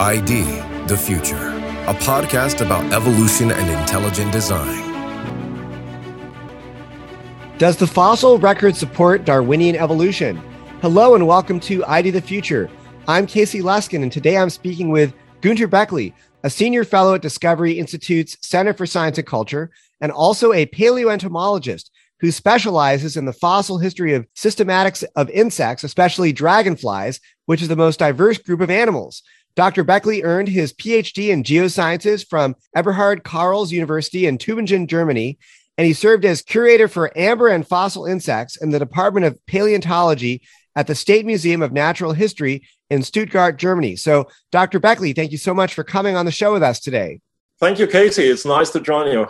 ID The Future, a podcast about evolution and intelligent design. Does the fossil record support Darwinian evolution? Hello and welcome to ID the Future. I'm Casey Luskin, and today I'm speaking with Günter Bechly, a senior fellow at Discovery Institute's Center for Science and Culture, and also a paleoentomologist who specializes in the fossil history of systematics of insects, especially dragonflies, which is the most diverse group of animals. Dr. Bechly earned his PhD in geosciences from Eberhard Karls University in Tübingen, Germany, and he served as curator for amber and fossil insects in the Department of Paleontology at the State Museum of Natural History in Stuttgart, Germany. So, Dr. Bechly, thank you so much for coming on the show with us today. Thank you, Casey. It's nice to join you.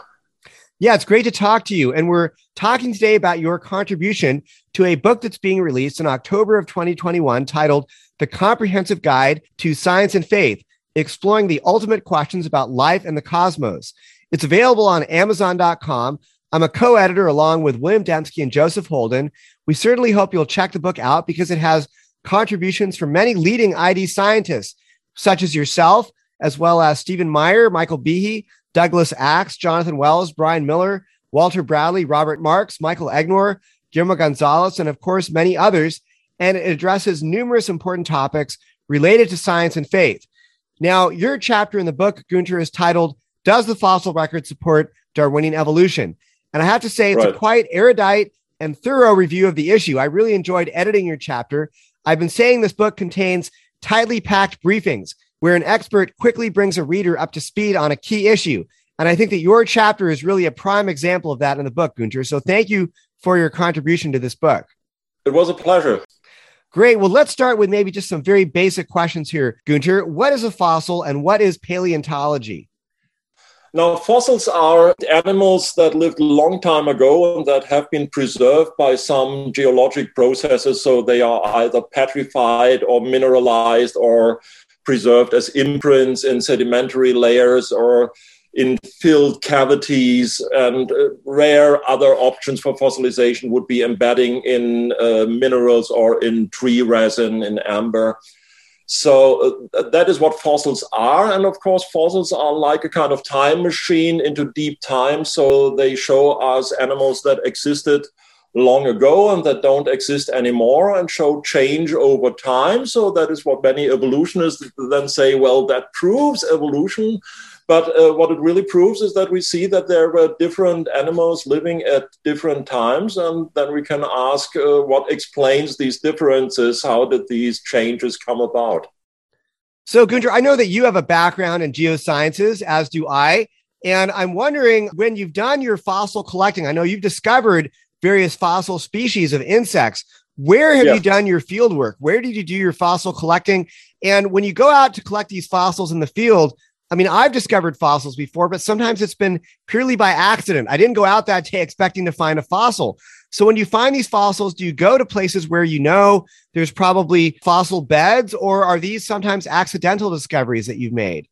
Yeah, it's great to talk to you. And we're talking today about your contribution to a book that's being released in October of 2021 titled The Comprehensive Guide to Science and Faith, exploring the ultimate questions about life and the cosmos. It's available on Amazon.com. I'm a co editor along with William Dembski and Joseph Holden. We certainly hope you'll check the book out because it has contributions from many leading ID scientists, such as yourself, as well as Stephen Meyer, Michael Behe, Douglas Axe, Jonathan Wells, Brian Miller, Walter Bradley, Robert Marks, Michael Egnor, Guillermo Gonzalez, and of course, many others. And it addresses numerous important topics related to science and faith. Now, your chapter in the book, Günter, is titled, Does the Fossil Record Support Darwinian Evolution? And I have to say, it's right. a quite erudite and thorough review of the issue. I really enjoyed editing your chapter. I've been saying this book contains tightly packed briefings where an expert quickly brings a reader up to speed on a key issue. And I think that your chapter is really a prime example of that in the book, Günter. So thank you for your contribution to this book. It was a pleasure. Great. Well, let's start with maybe just some very basic questions here, Günter. What is a fossil and what is paleontology? Now, fossils are animals that lived a long time ago and that have been preserved by some geologic processes. So they are either petrified or mineralized or preserved as imprints in sedimentary layers or in filled cavities and uh, rare other options for fossilization would be embedding in uh, minerals or in tree resin in amber so uh, that is what fossils are and of course fossils are like a kind of time machine into deep time so they show us animals that existed long ago and that don't exist anymore and show change over time. So that is what many evolutionists then say, well, that proves evolution. But uh, what it really proves is that we see that there were different animals living at different times. And then we can ask uh, what explains these differences? How did these changes come about? So, Günter, I know that you have a background in geosciences, as do I. And I'm wondering when you've done your fossil collecting, I know you've discovered various fossil species of insects. Where have yeah. you done your field work? Where did you do your fossil collecting? And when you go out to collect these fossils in the field, I mean, I've discovered fossils before, but sometimes it's been purely by accident. I didn't go out that day expecting to find a fossil. So when you find these fossils, do you go to places where you know there's probably fossil beds, or are these sometimes accidental discoveries that you've made?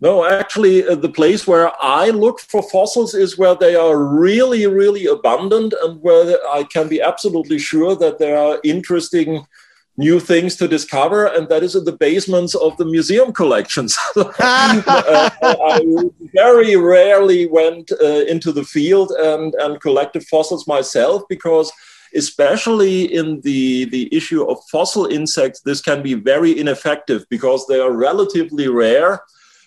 No, actually, uh, the place where I look for fossils is where they are really, really abundant and where I can be absolutely sure that there are interesting new things to discover, and that is in the basements of the museum collections. uh, I very rarely went uh, into the field and, and collected fossils myself because especially in the, the issue of fossil insects, this can be very ineffective because they are relatively rare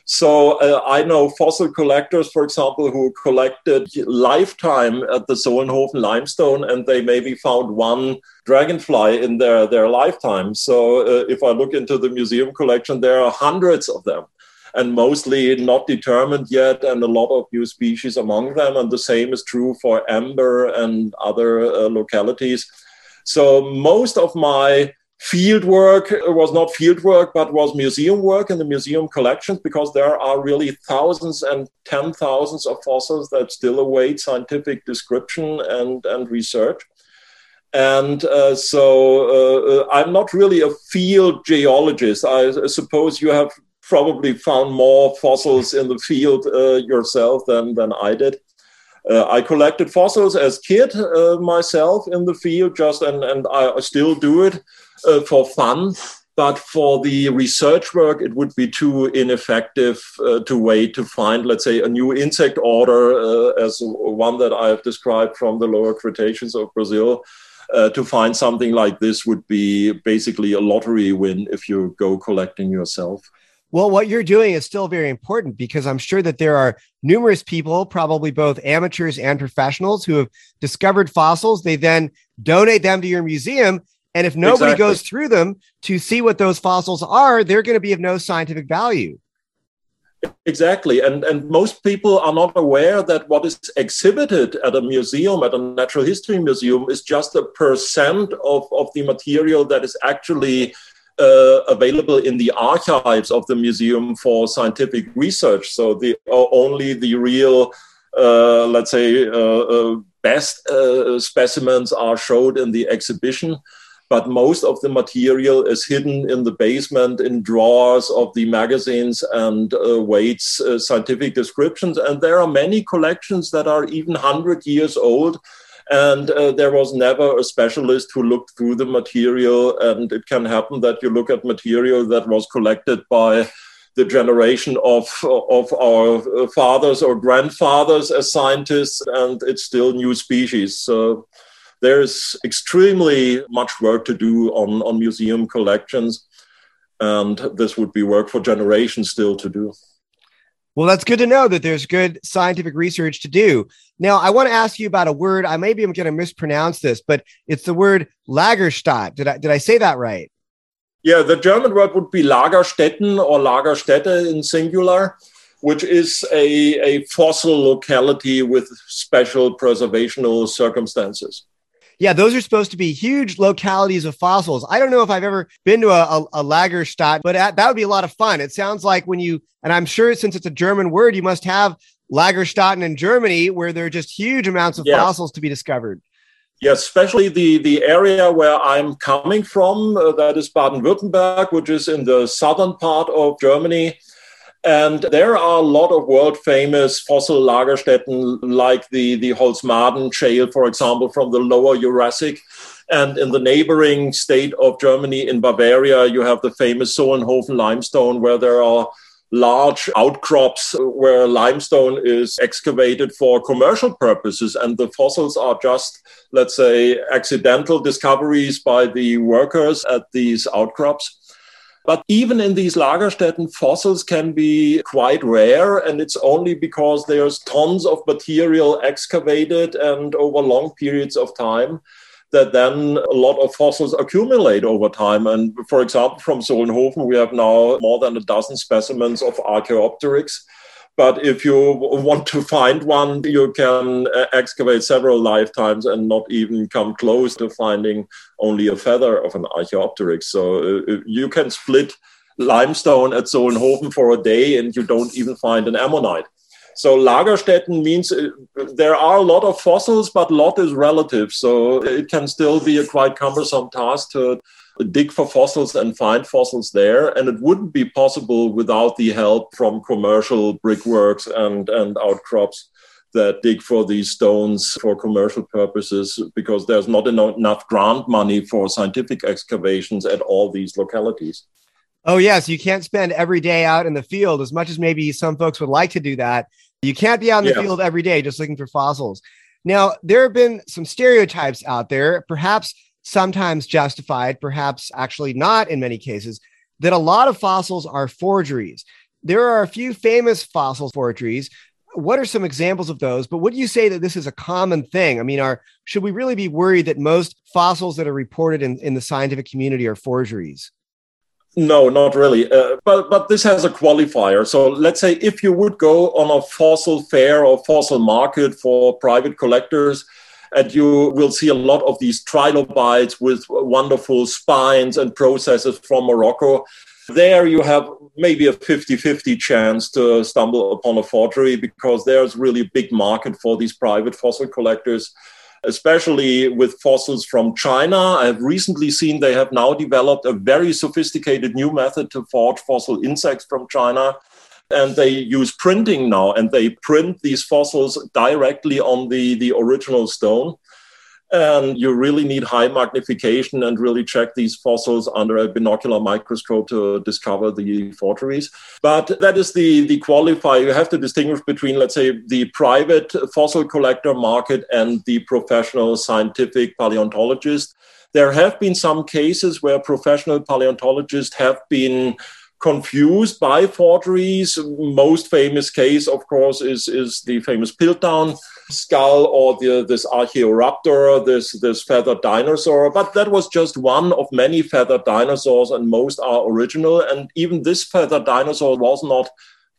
so uh, I know fossil collectors, for example, who collected lifetime at the Solnhofen limestone, and they maybe found one dragonfly in their, their lifetime. So uh, if I look into the museum collection, there are hundreds of them and mostly not determined yet, and a lot of new species among them. And the same is true for amber and other uh, localities. So most of my field work was not field work but was museum work in the museum collections because there are really thousands and ten thousands of fossils that still await scientific description and, and research. And uh, so uh, uh i'm not really a field geologist. I suppose you have probably found more fossils in the field uh, yourself than, than i did I collected fossils as kid uh, myself in the field, just and and I still do it uh, for fun. But for the research work, it would be too ineffective uh, to wait to find, let's say, a new insect order, uh, as one that I have described from the lower Cretaceous of Brazil. Uh, to find something like this would be basically a lottery win if you go collecting yourself. Well, what you're doing is still very important because I'm sure that there are numerous people, probably both amateurs and professionals, who have discovered fossils. They then donate them to your museum. And if nobody exactly. goes through them to see what those fossils are, they're going to be of no scientific value. Exactly. And, and most people are not aware that what is exhibited at a museum, at a natural history museum, is just a percent of, of the material that is actually uh, available in the archives of the museum for scientific research. So the uh, only the real, uh, let's say, uh, uh, best uh, specimens are showed in the exhibition. But most of the material is hidden in the basement in drawers of the magazines and waits scientific descriptions. And there are many collections that are even 100 years old and uh, there was never a specialist who looked through the material. And it can happen that you look at material that was collected by the generation of, of our fathers or grandfathers as scientists, and it's still new species. So there's extremely much work to do on, on museum collections. And this would be work for generations still to do. Well, that's good to know that there's good scientific research to do. Now, I want to ask you about a word. I maybe I'm going to mispronounce this, but it's the word Lagerstadt. Did I did I say that right? Yeah, the German word would be Lagerstätten or Lagerstätte in singular, which is a, a fossil locality with special preservational circumstances. Yeah, those are supposed to be huge localities of fossils. I don't know if I've ever been to a, a, a Lagerstadt, but that would be a lot of fun. It sounds like when you, and I'm sure since it's a German word, you must have Lagerstätten in Germany where there are just huge amounts of yes. fossils to be discovered. Yes, especially the, the area where I'm coming from, uh, that is Baden Württemberg, which is in the southern part of Germany. And there are a lot of world famous fossil Lagerstätten, like the, the Holzmaden shale, for example, from the lower Jurassic. And in the neighboring state of Germany, in Bavaria, you have the famous Solnhofen limestone, where there are large outcrops where limestone is excavated for commercial purposes. And the fossils are just, let's say, accidental discoveries by the workers at these outcrops. But even in these Lagerstätten, fossils can be quite rare, and it's only because there's tons of material excavated and over long periods of time that then a lot of fossils accumulate over time. And for example, from Solnhofen, we have now more than a dozen specimens of Archaeopteryx but if you want to find one, you can uh, excavate several lifetimes and not even come close to finding only a feather of an Archaeopteryx. So uh, you can split limestone at Solnhofen for a day and you don't even find an ammonite. So Lagerstätten means uh, there are a lot of fossils, but lot is relative. So it can still be a quite cumbersome task to dig for fossils and find fossils there. And it wouldn't be possible without the help from commercial brickworks and, and outcrops that dig for these stones for commercial purposes because there's not enough grant money for scientific excavations at all these localities. Oh, yes. You can't spend every day out in the field as much as maybe some folks would like to do that. You can't be out in the field every day just looking for fossils. Now, there have been some stereotypes out there, perhaps sometimes justified, perhaps actually not in many cases, that a lot of fossils are forgeries. There are a few famous fossil forgeries. What are some examples of those? But would you say that this is a common thing? I mean, are should we really be worried that most fossils that are reported in, in the scientific community are forgeries? No, not really. Uh, but but this has a qualifier. So let's say if you would go on a fossil fair or fossil market for private collectors, and you will see a lot of these trilobites with wonderful spines and processes from Morocco. There you have maybe a 50 50 chance to stumble upon a forgery because there's really a big market for these private fossil collectors, especially with fossils from China. I've recently seen they have now developed a very sophisticated new method to forge fossil insects from China and they use printing now and they print these fossils directly on the, the original stone And you really need high magnification and really check these fossils under a binocular microscope to discover the forgeries. But that is the, the qualifier. You have to distinguish between, let's say, the private fossil collector market and the professional scientific paleontologist. There have been some cases where professional paleontologists have been confused by forgeries. Most famous case, of course, is, is the famous Piltdown skull or the, this Archaeoraptor, this, this feathered dinosaur. But that was just one of many feathered dinosaurs, and most are original. And even this feathered dinosaur was not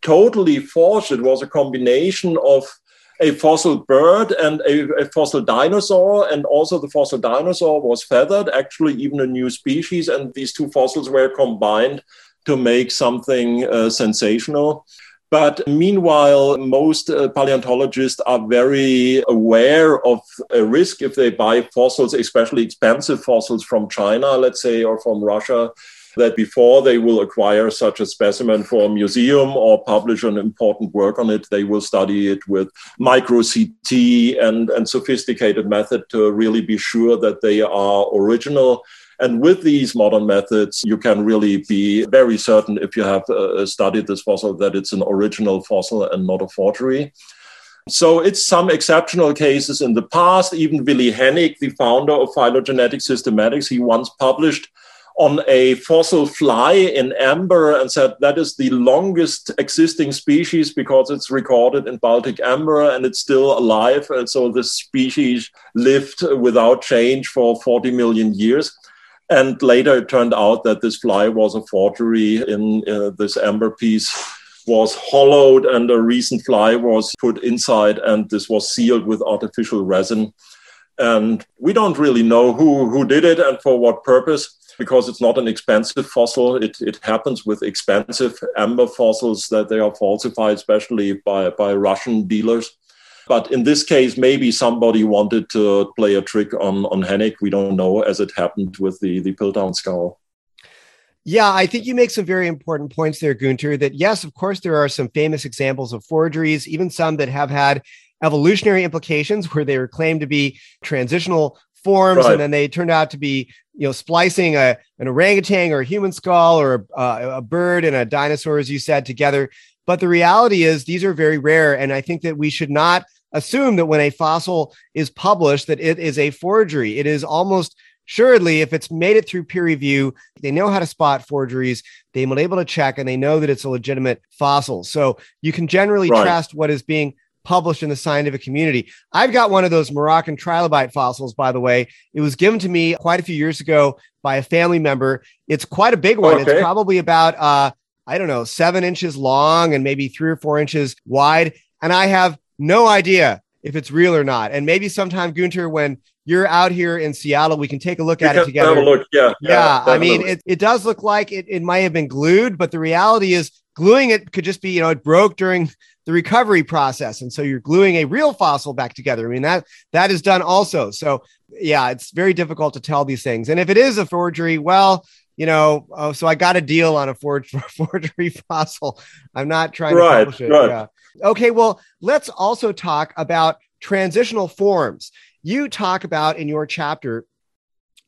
totally forged, it was a combination of a fossil bird and a, a, fossil dinosaur, and also the fossil dinosaur was feathered, actually, even a new species. And these two fossils were combined to make something uh, sensational. But meanwhile, most uh, paleontologists are very aware of a risk if they buy fossils, especially expensive fossils from China, let's say, or from Russia, that before they will acquire such a specimen for a museum or publish an important work on it, they will study it with micro CT and, and sophisticated method to really be sure that they are original and with these modern methods, you can really be very certain if you have uh, studied this fossil that it's an original fossil and not a forgery. So it's some exceptional cases in the past. Even Willi Hennig, the founder of phylogenetic systematics, he once published on a fossil fly in amber and said that is the longest existing species because it's recorded in Baltic amber and it's still alive. And so this species lived without change for 40 million years. And later it turned out that this fly was a forgery in uh, this amber piece was hollowed and a recent fly was put inside and this was sealed with artificial resin. And we don't really know who, who did it and for what purpose because it's not an expensive fossil. It, it happens with expensive amber fossils that they are falsified, especially by, by Russian dealers. But in this case, maybe somebody wanted to play a trick on, on Hennig. We don't know, as it happened with the, the Piltdown skull. Yeah, I think you make some very important points there, Günter. That yes, of course, there are some famous examples of forgeries, even some that have had evolutionary implications where they were claimed to be transitional forms right. and then they turned out to be you know splicing a, an orangutan or a human skull or a, uh, a bird and a dinosaur as you said together but the reality is these are very rare and i think that we should not assume that when a fossil is published that it is a forgery. It is almost assuredly, if it's made it through peer review, they know how to spot forgeries. They've been able to check and they know that it's a legitimate fossil. So you can generally right. trust what is being published in the scientific community. I've got one of those Moroccan trilobite fossils, by the way. It was given to me quite a few years ago by a family member. It's quite a big one. Okay. It's probably about, uh, I don't know, seven inches long and maybe three or four inches wide. And I have no idea if it's real or not. And maybe sometime, Günter, when you're out here in Seattle, we can take a look at it together. Have a look. Yeah. Yeah. yeah I mean, it, it does look like it, it might have been glued, but the reality is gluing it could just be, you know, it broke during the recovery process. And so you're gluing a real fossil back together. I mean, that that is done also. So yeah, it's very difficult to tell these things. And if it is a forgery, well, you know, oh, so I got a deal on a forged forgery fossil. I'm not trying right, to publish it. Right. Yeah. Okay, well, let's also talk about transitional forms. You talk about in your chapter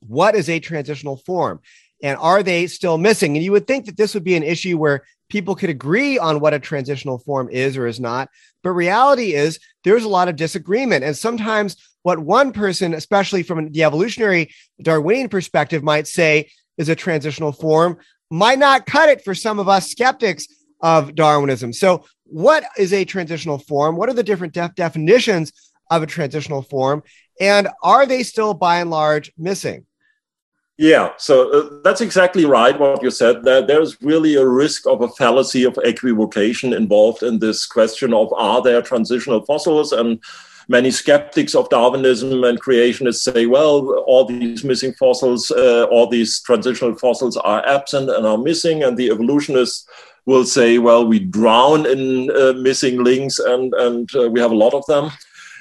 what is a transitional form and are they still missing? And you would think that this would be an issue where people could agree on what a transitional form is or is not. But reality is there's a lot of disagreement. And sometimes what one person, especially from the evolutionary Darwinian perspective, might say is a transitional form might not cut it for some of us skeptics of Darwinism. So, what is a transitional form? What are the different def- definitions of a transitional form? And are they still by and large missing? Yeah, so uh, that's exactly right what you said. There, there's really a risk of a fallacy of equivocation involved in this question of are there transitional fossils? And many skeptics of Darwinism and creationists say, well, all these missing fossils, uh, all these transitional fossils are absent and are missing. And the evolutionists will say, well, we drown in uh, missing links and, and uh, we have a lot of them.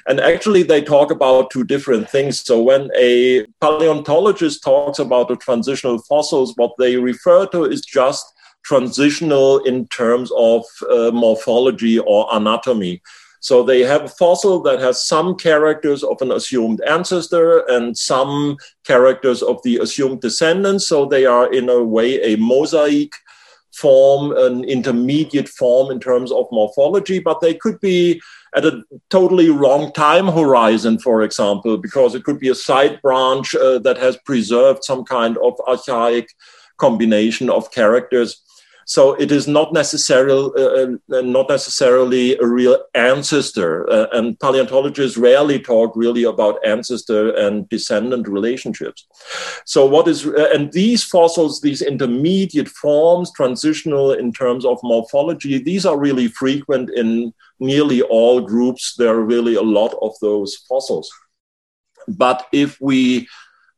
And actually, they talk about two different things. So, when a paleontologist talks about the transitional fossils, what they refer to is just transitional in terms of uh, morphology or anatomy. So they have a fossil that has some characters of an assumed ancestor and some characters of the assumed descendants. So they are, in a way, a mosaic form, an intermediate form in terms of morphology, but they could be at a totally wrong time horizon, for example, because it could be a side branch uh, that has preserved some kind of archaic combination of characters. So it is not necessarily uh, uh, not necessarily a real ancestor, uh, and paleontologists rarely talk really about ancestor and descendant relationships. So what is uh, and these fossils, these intermediate forms, transitional in terms of morphology, these are really frequent in nearly all groups. There are really a lot of those fossils. But if we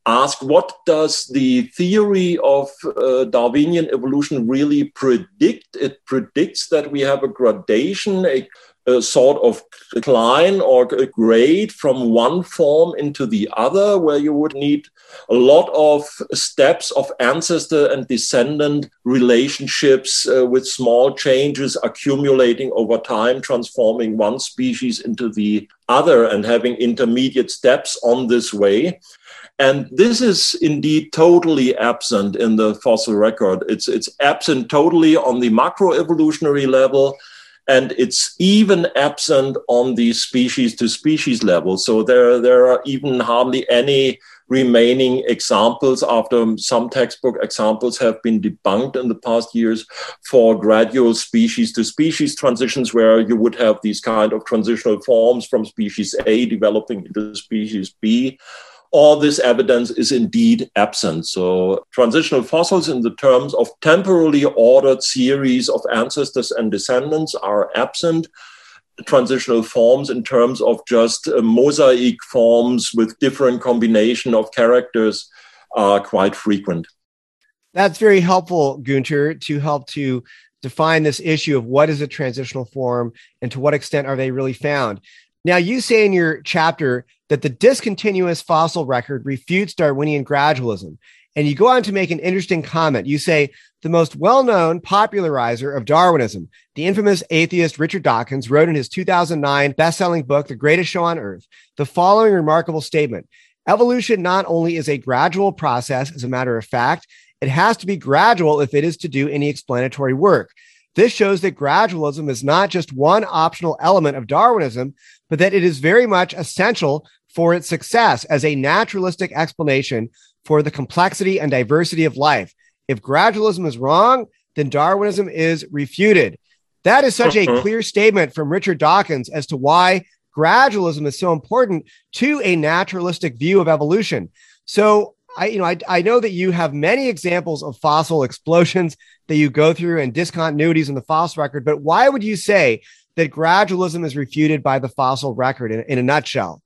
ask what does the theory of uh, Darwinian evolution really predict? It predicts that we have a gradation, a, a, sort of decline or a grade from one form into the other, where you would need a lot of steps of ancestor and descendant relationships uh, with small changes accumulating over time, transforming one species into the other and having intermediate steps on this way. And this is indeed totally absent in the fossil record. It's, it's absent totally on the macroevolutionary level, and it's even absent on the species to species level. So there, there are even hardly any remaining examples after some textbook examples have been debunked in the past years for gradual species to species transitions where you would have these kind of transitional forms from species A developing into species B all this evidence is indeed absent. So, transitional fossils, in the terms of temporally ordered series of ancestors and descendants, are absent. Transitional forms, in terms of just uh, mosaic forms with different combination of characters, are quite frequent. That's very helpful, Günter, to help to define this issue of what is a transitional form and to what extent are they really found. Now, you say in your chapter that the discontinuous fossil record refutes Darwinian gradualism. And you go on to make an interesting comment. You say the most well known popularizer of Darwinism, the infamous atheist Richard Dawkins, wrote in his 2009 best selling book, The Greatest Show on Earth, the following remarkable statement Evolution not only is a gradual process, as a matter of fact, it has to be gradual if it is to do any explanatory work. This shows that gradualism is not just one optional element of Darwinism, but that it is very much essential for its success as a naturalistic explanation for the complexity and diversity of life. If gradualism is wrong, then Darwinism is refuted. That is such a mm-hmm. clear statement from Richard Dawkins as to why gradualism is so important to a naturalistic view of evolution. So I, you know, I, I know that you have many examples of fossil explosions that you go through and discontinuities in the fossil record, but why would you say that gradualism is refuted by the fossil record in, in a nutshell?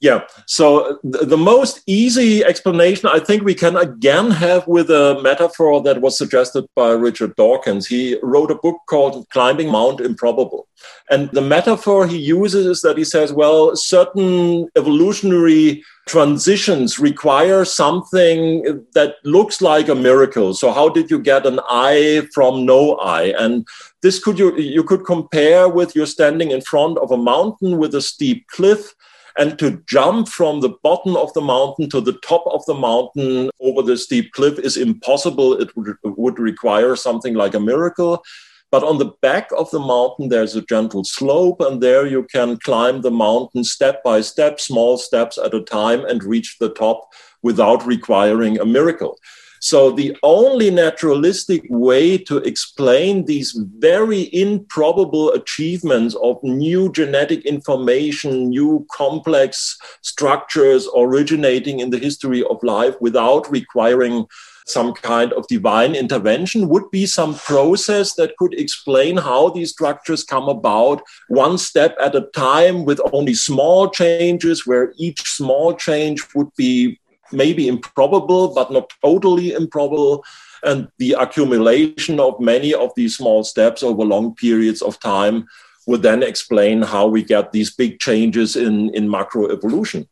Yeah. So uh, the most easy explanation I think we can again have with a metaphor that was suggested by Richard Dawkins. He wrote a book called Climbing Mount Improbable. And the metaphor he uses is that he says, well, certain evolutionary transitions require something that looks like a miracle. So how did you get an eye from no eye? And this could you you could compare with you're standing in front of a mountain with a steep cliff and to jump from the bottom of the mountain to the top of the mountain over the steep cliff is impossible. It would, would require something like a miracle. But on the back of the mountain, there's a gentle slope, and there you can climb the mountain step by step, small steps at a time, and reach the top without requiring a miracle. So the only naturalistic way to explain these very improbable achievements of new genetic information, new complex structures originating in the history of life without requiring some kind of divine intervention would be some process that could explain how these structures come about one step at a time with only small changes where each small change would be maybe improbable, but not totally improbable. And the accumulation of many of these small steps over long periods of time would then explain how we get these big changes in, in macroevolution.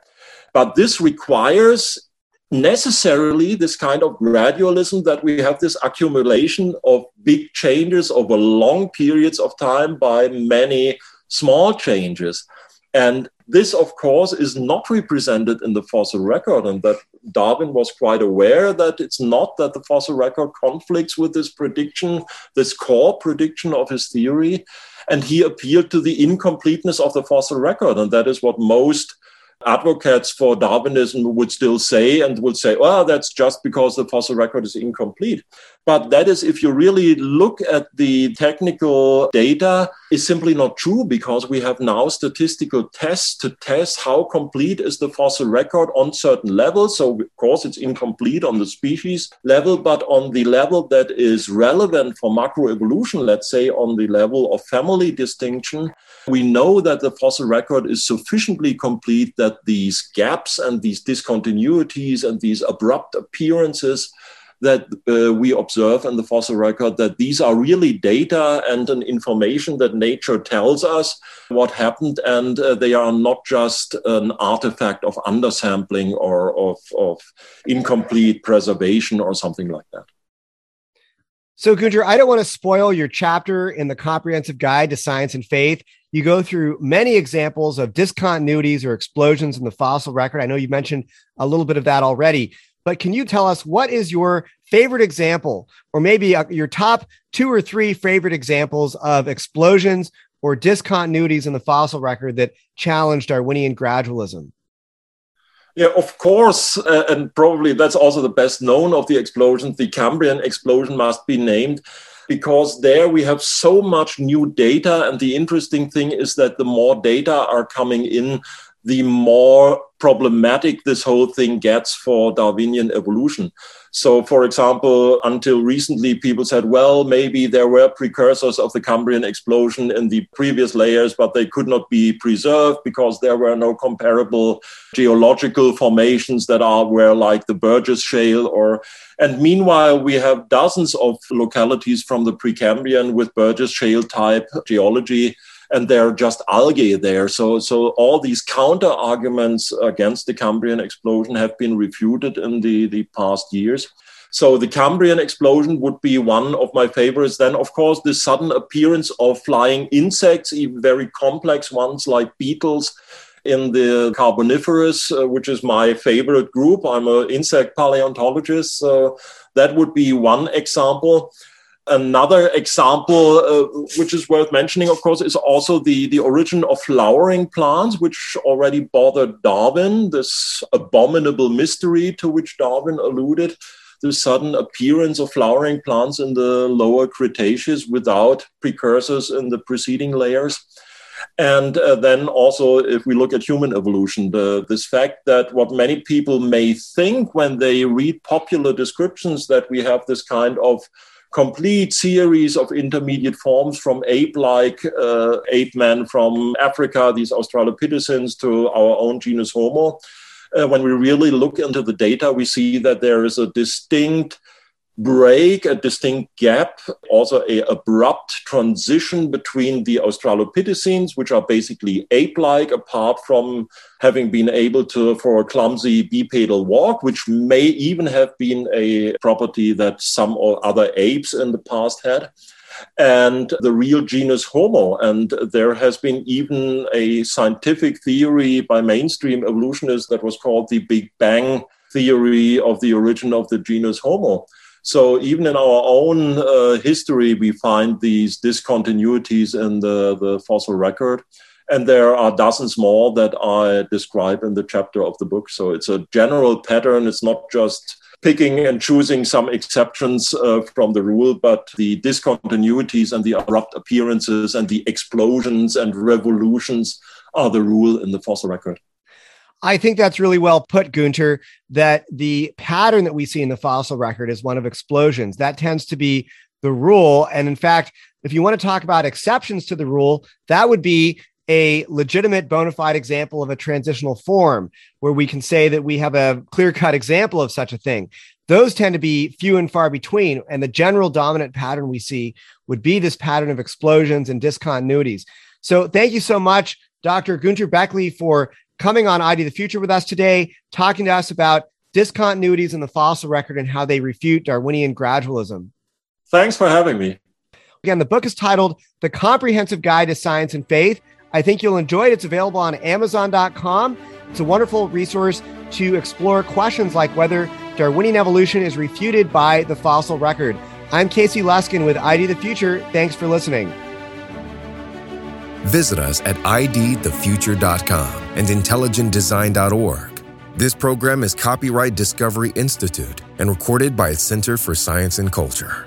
But this requires necessarily this kind of gradualism that we have this accumulation of big changes over long periods of time by many small changes. And this, of course, is not represented in the fossil record, and that Darwin was quite aware that it's not that the fossil record conflicts with this prediction, this core prediction of his theory. And he appealed to the incompleteness of the fossil record, and that is what most advocates for Darwinism would still say and would say, well, that's just because the fossil record is incomplete. But that is, if you really look at the technical data, is simply not true because we have now statistical tests to test how complete is the fossil record on certain levels. So, of course, it's incomplete on the species level, but on the level that is relevant for macroevolution, let's say on the level of family distinction, we know that the fossil record is sufficiently complete that these gaps and these discontinuities and these abrupt appearances that uh, we observe in the fossil record that these are really data and an information that nature tells us what happened and uh, they are not just an artifact of undersampling or of, of incomplete preservation or something like that so, Günter, I don't want to spoil your chapter in the comprehensive guide to science and faith. You go through many examples of discontinuities or explosions in the fossil record. I know you mentioned a little bit of that already, but can you tell us what is your favorite example, or maybe uh, your top two or three favorite examples of explosions or discontinuities in the fossil record that challenged Darwinian gradualism? Yeah, of course, uh, and probably that's also the best known of the explosions. The Cambrian explosion must be named because there we have so much new data. And the interesting thing is that the more data are coming in, the more problematic this whole thing gets for Darwinian evolution. So, for example, until recently, people said, well, maybe there were precursors of the Cambrian explosion in the previous layers, but they could not be preserved because there were no comparable geological formations that are where like the Burgess Shale or and meanwhile we have dozens of localities from the Precambrian with Burgess Shale type geology and there are just algae there. So, so all these counter arguments against the Cambrian explosion have been refuted in the, the past years. So the Cambrian explosion would be one of my favorites. Then, of course, the sudden appearance of flying insects, even very complex ones like beetles in the Carboniferous, uh, which is my favorite group. I'm an insect paleontologist. So that would be one example. Another example, uh, which is worth mentioning, of course, is also the, the origin of flowering plants, which already bothered Darwin, this abominable mystery to which Darwin alluded, the sudden appearance of flowering plants in the lower Cretaceous without precursors in the preceding layers. And uh, then also, if we look at human evolution, the, this fact that what many people may think when they read popular descriptions that we have this kind of complete series of intermediate forms from ape-like uh, ape men from Africa, these Australopithecines, to our own genus Homo. Uh, when we really look into the data, we see that there is a distinct break, a distinct gap, also a abrupt transition between the Australopithecines, which are basically ape-like, apart from having been able to, for a clumsy bipedal walk, which may even have been a property that some or other apes in the past had and the real genus Homo. And there has been even a scientific theory by mainstream evolutionists that was called the Big Bang theory of the origin of the genus Homo. So even in our own uh, history, we find these discontinuities in the, the fossil record. And there are dozens more that I describe in the chapter of the book. So it's a general pattern. It's not just picking and choosing some exceptions uh, from the rule, but the discontinuities and the abrupt appearances and the explosions and revolutions are the rule in the fossil record. I think that's really well put, Günter, that the pattern that we see in the fossil record is one of explosions. That tends to be the rule. And in fact, if you want to talk about exceptions to the rule, that would be a legitimate bona fide example of a transitional form where we can say that we have a clear cut example of such a thing. Those tend to be few and far between. And the general dominant pattern we see would be this pattern of explosions and discontinuities. So thank you so much, Dr. Günter Bechly, for coming on ID the Future with us today, talking to us about discontinuities in the fossil record and how they refute Darwinian gradualism. Thanks for having me. Again, the book is titled The Comprehensive Guide to Science and Faith. I think you'll enjoy it. It's available on Amazon.com. It's a wonderful resource to explore questions like whether Darwinian evolution is refuted by the fossil record. I'm Casey Luskin with ID the Future. Thanks for listening. Visit us at idthefuture.com and intelligentdesign.org. This program is copyright Discovery Institute and recorded by its Center for Science and Culture.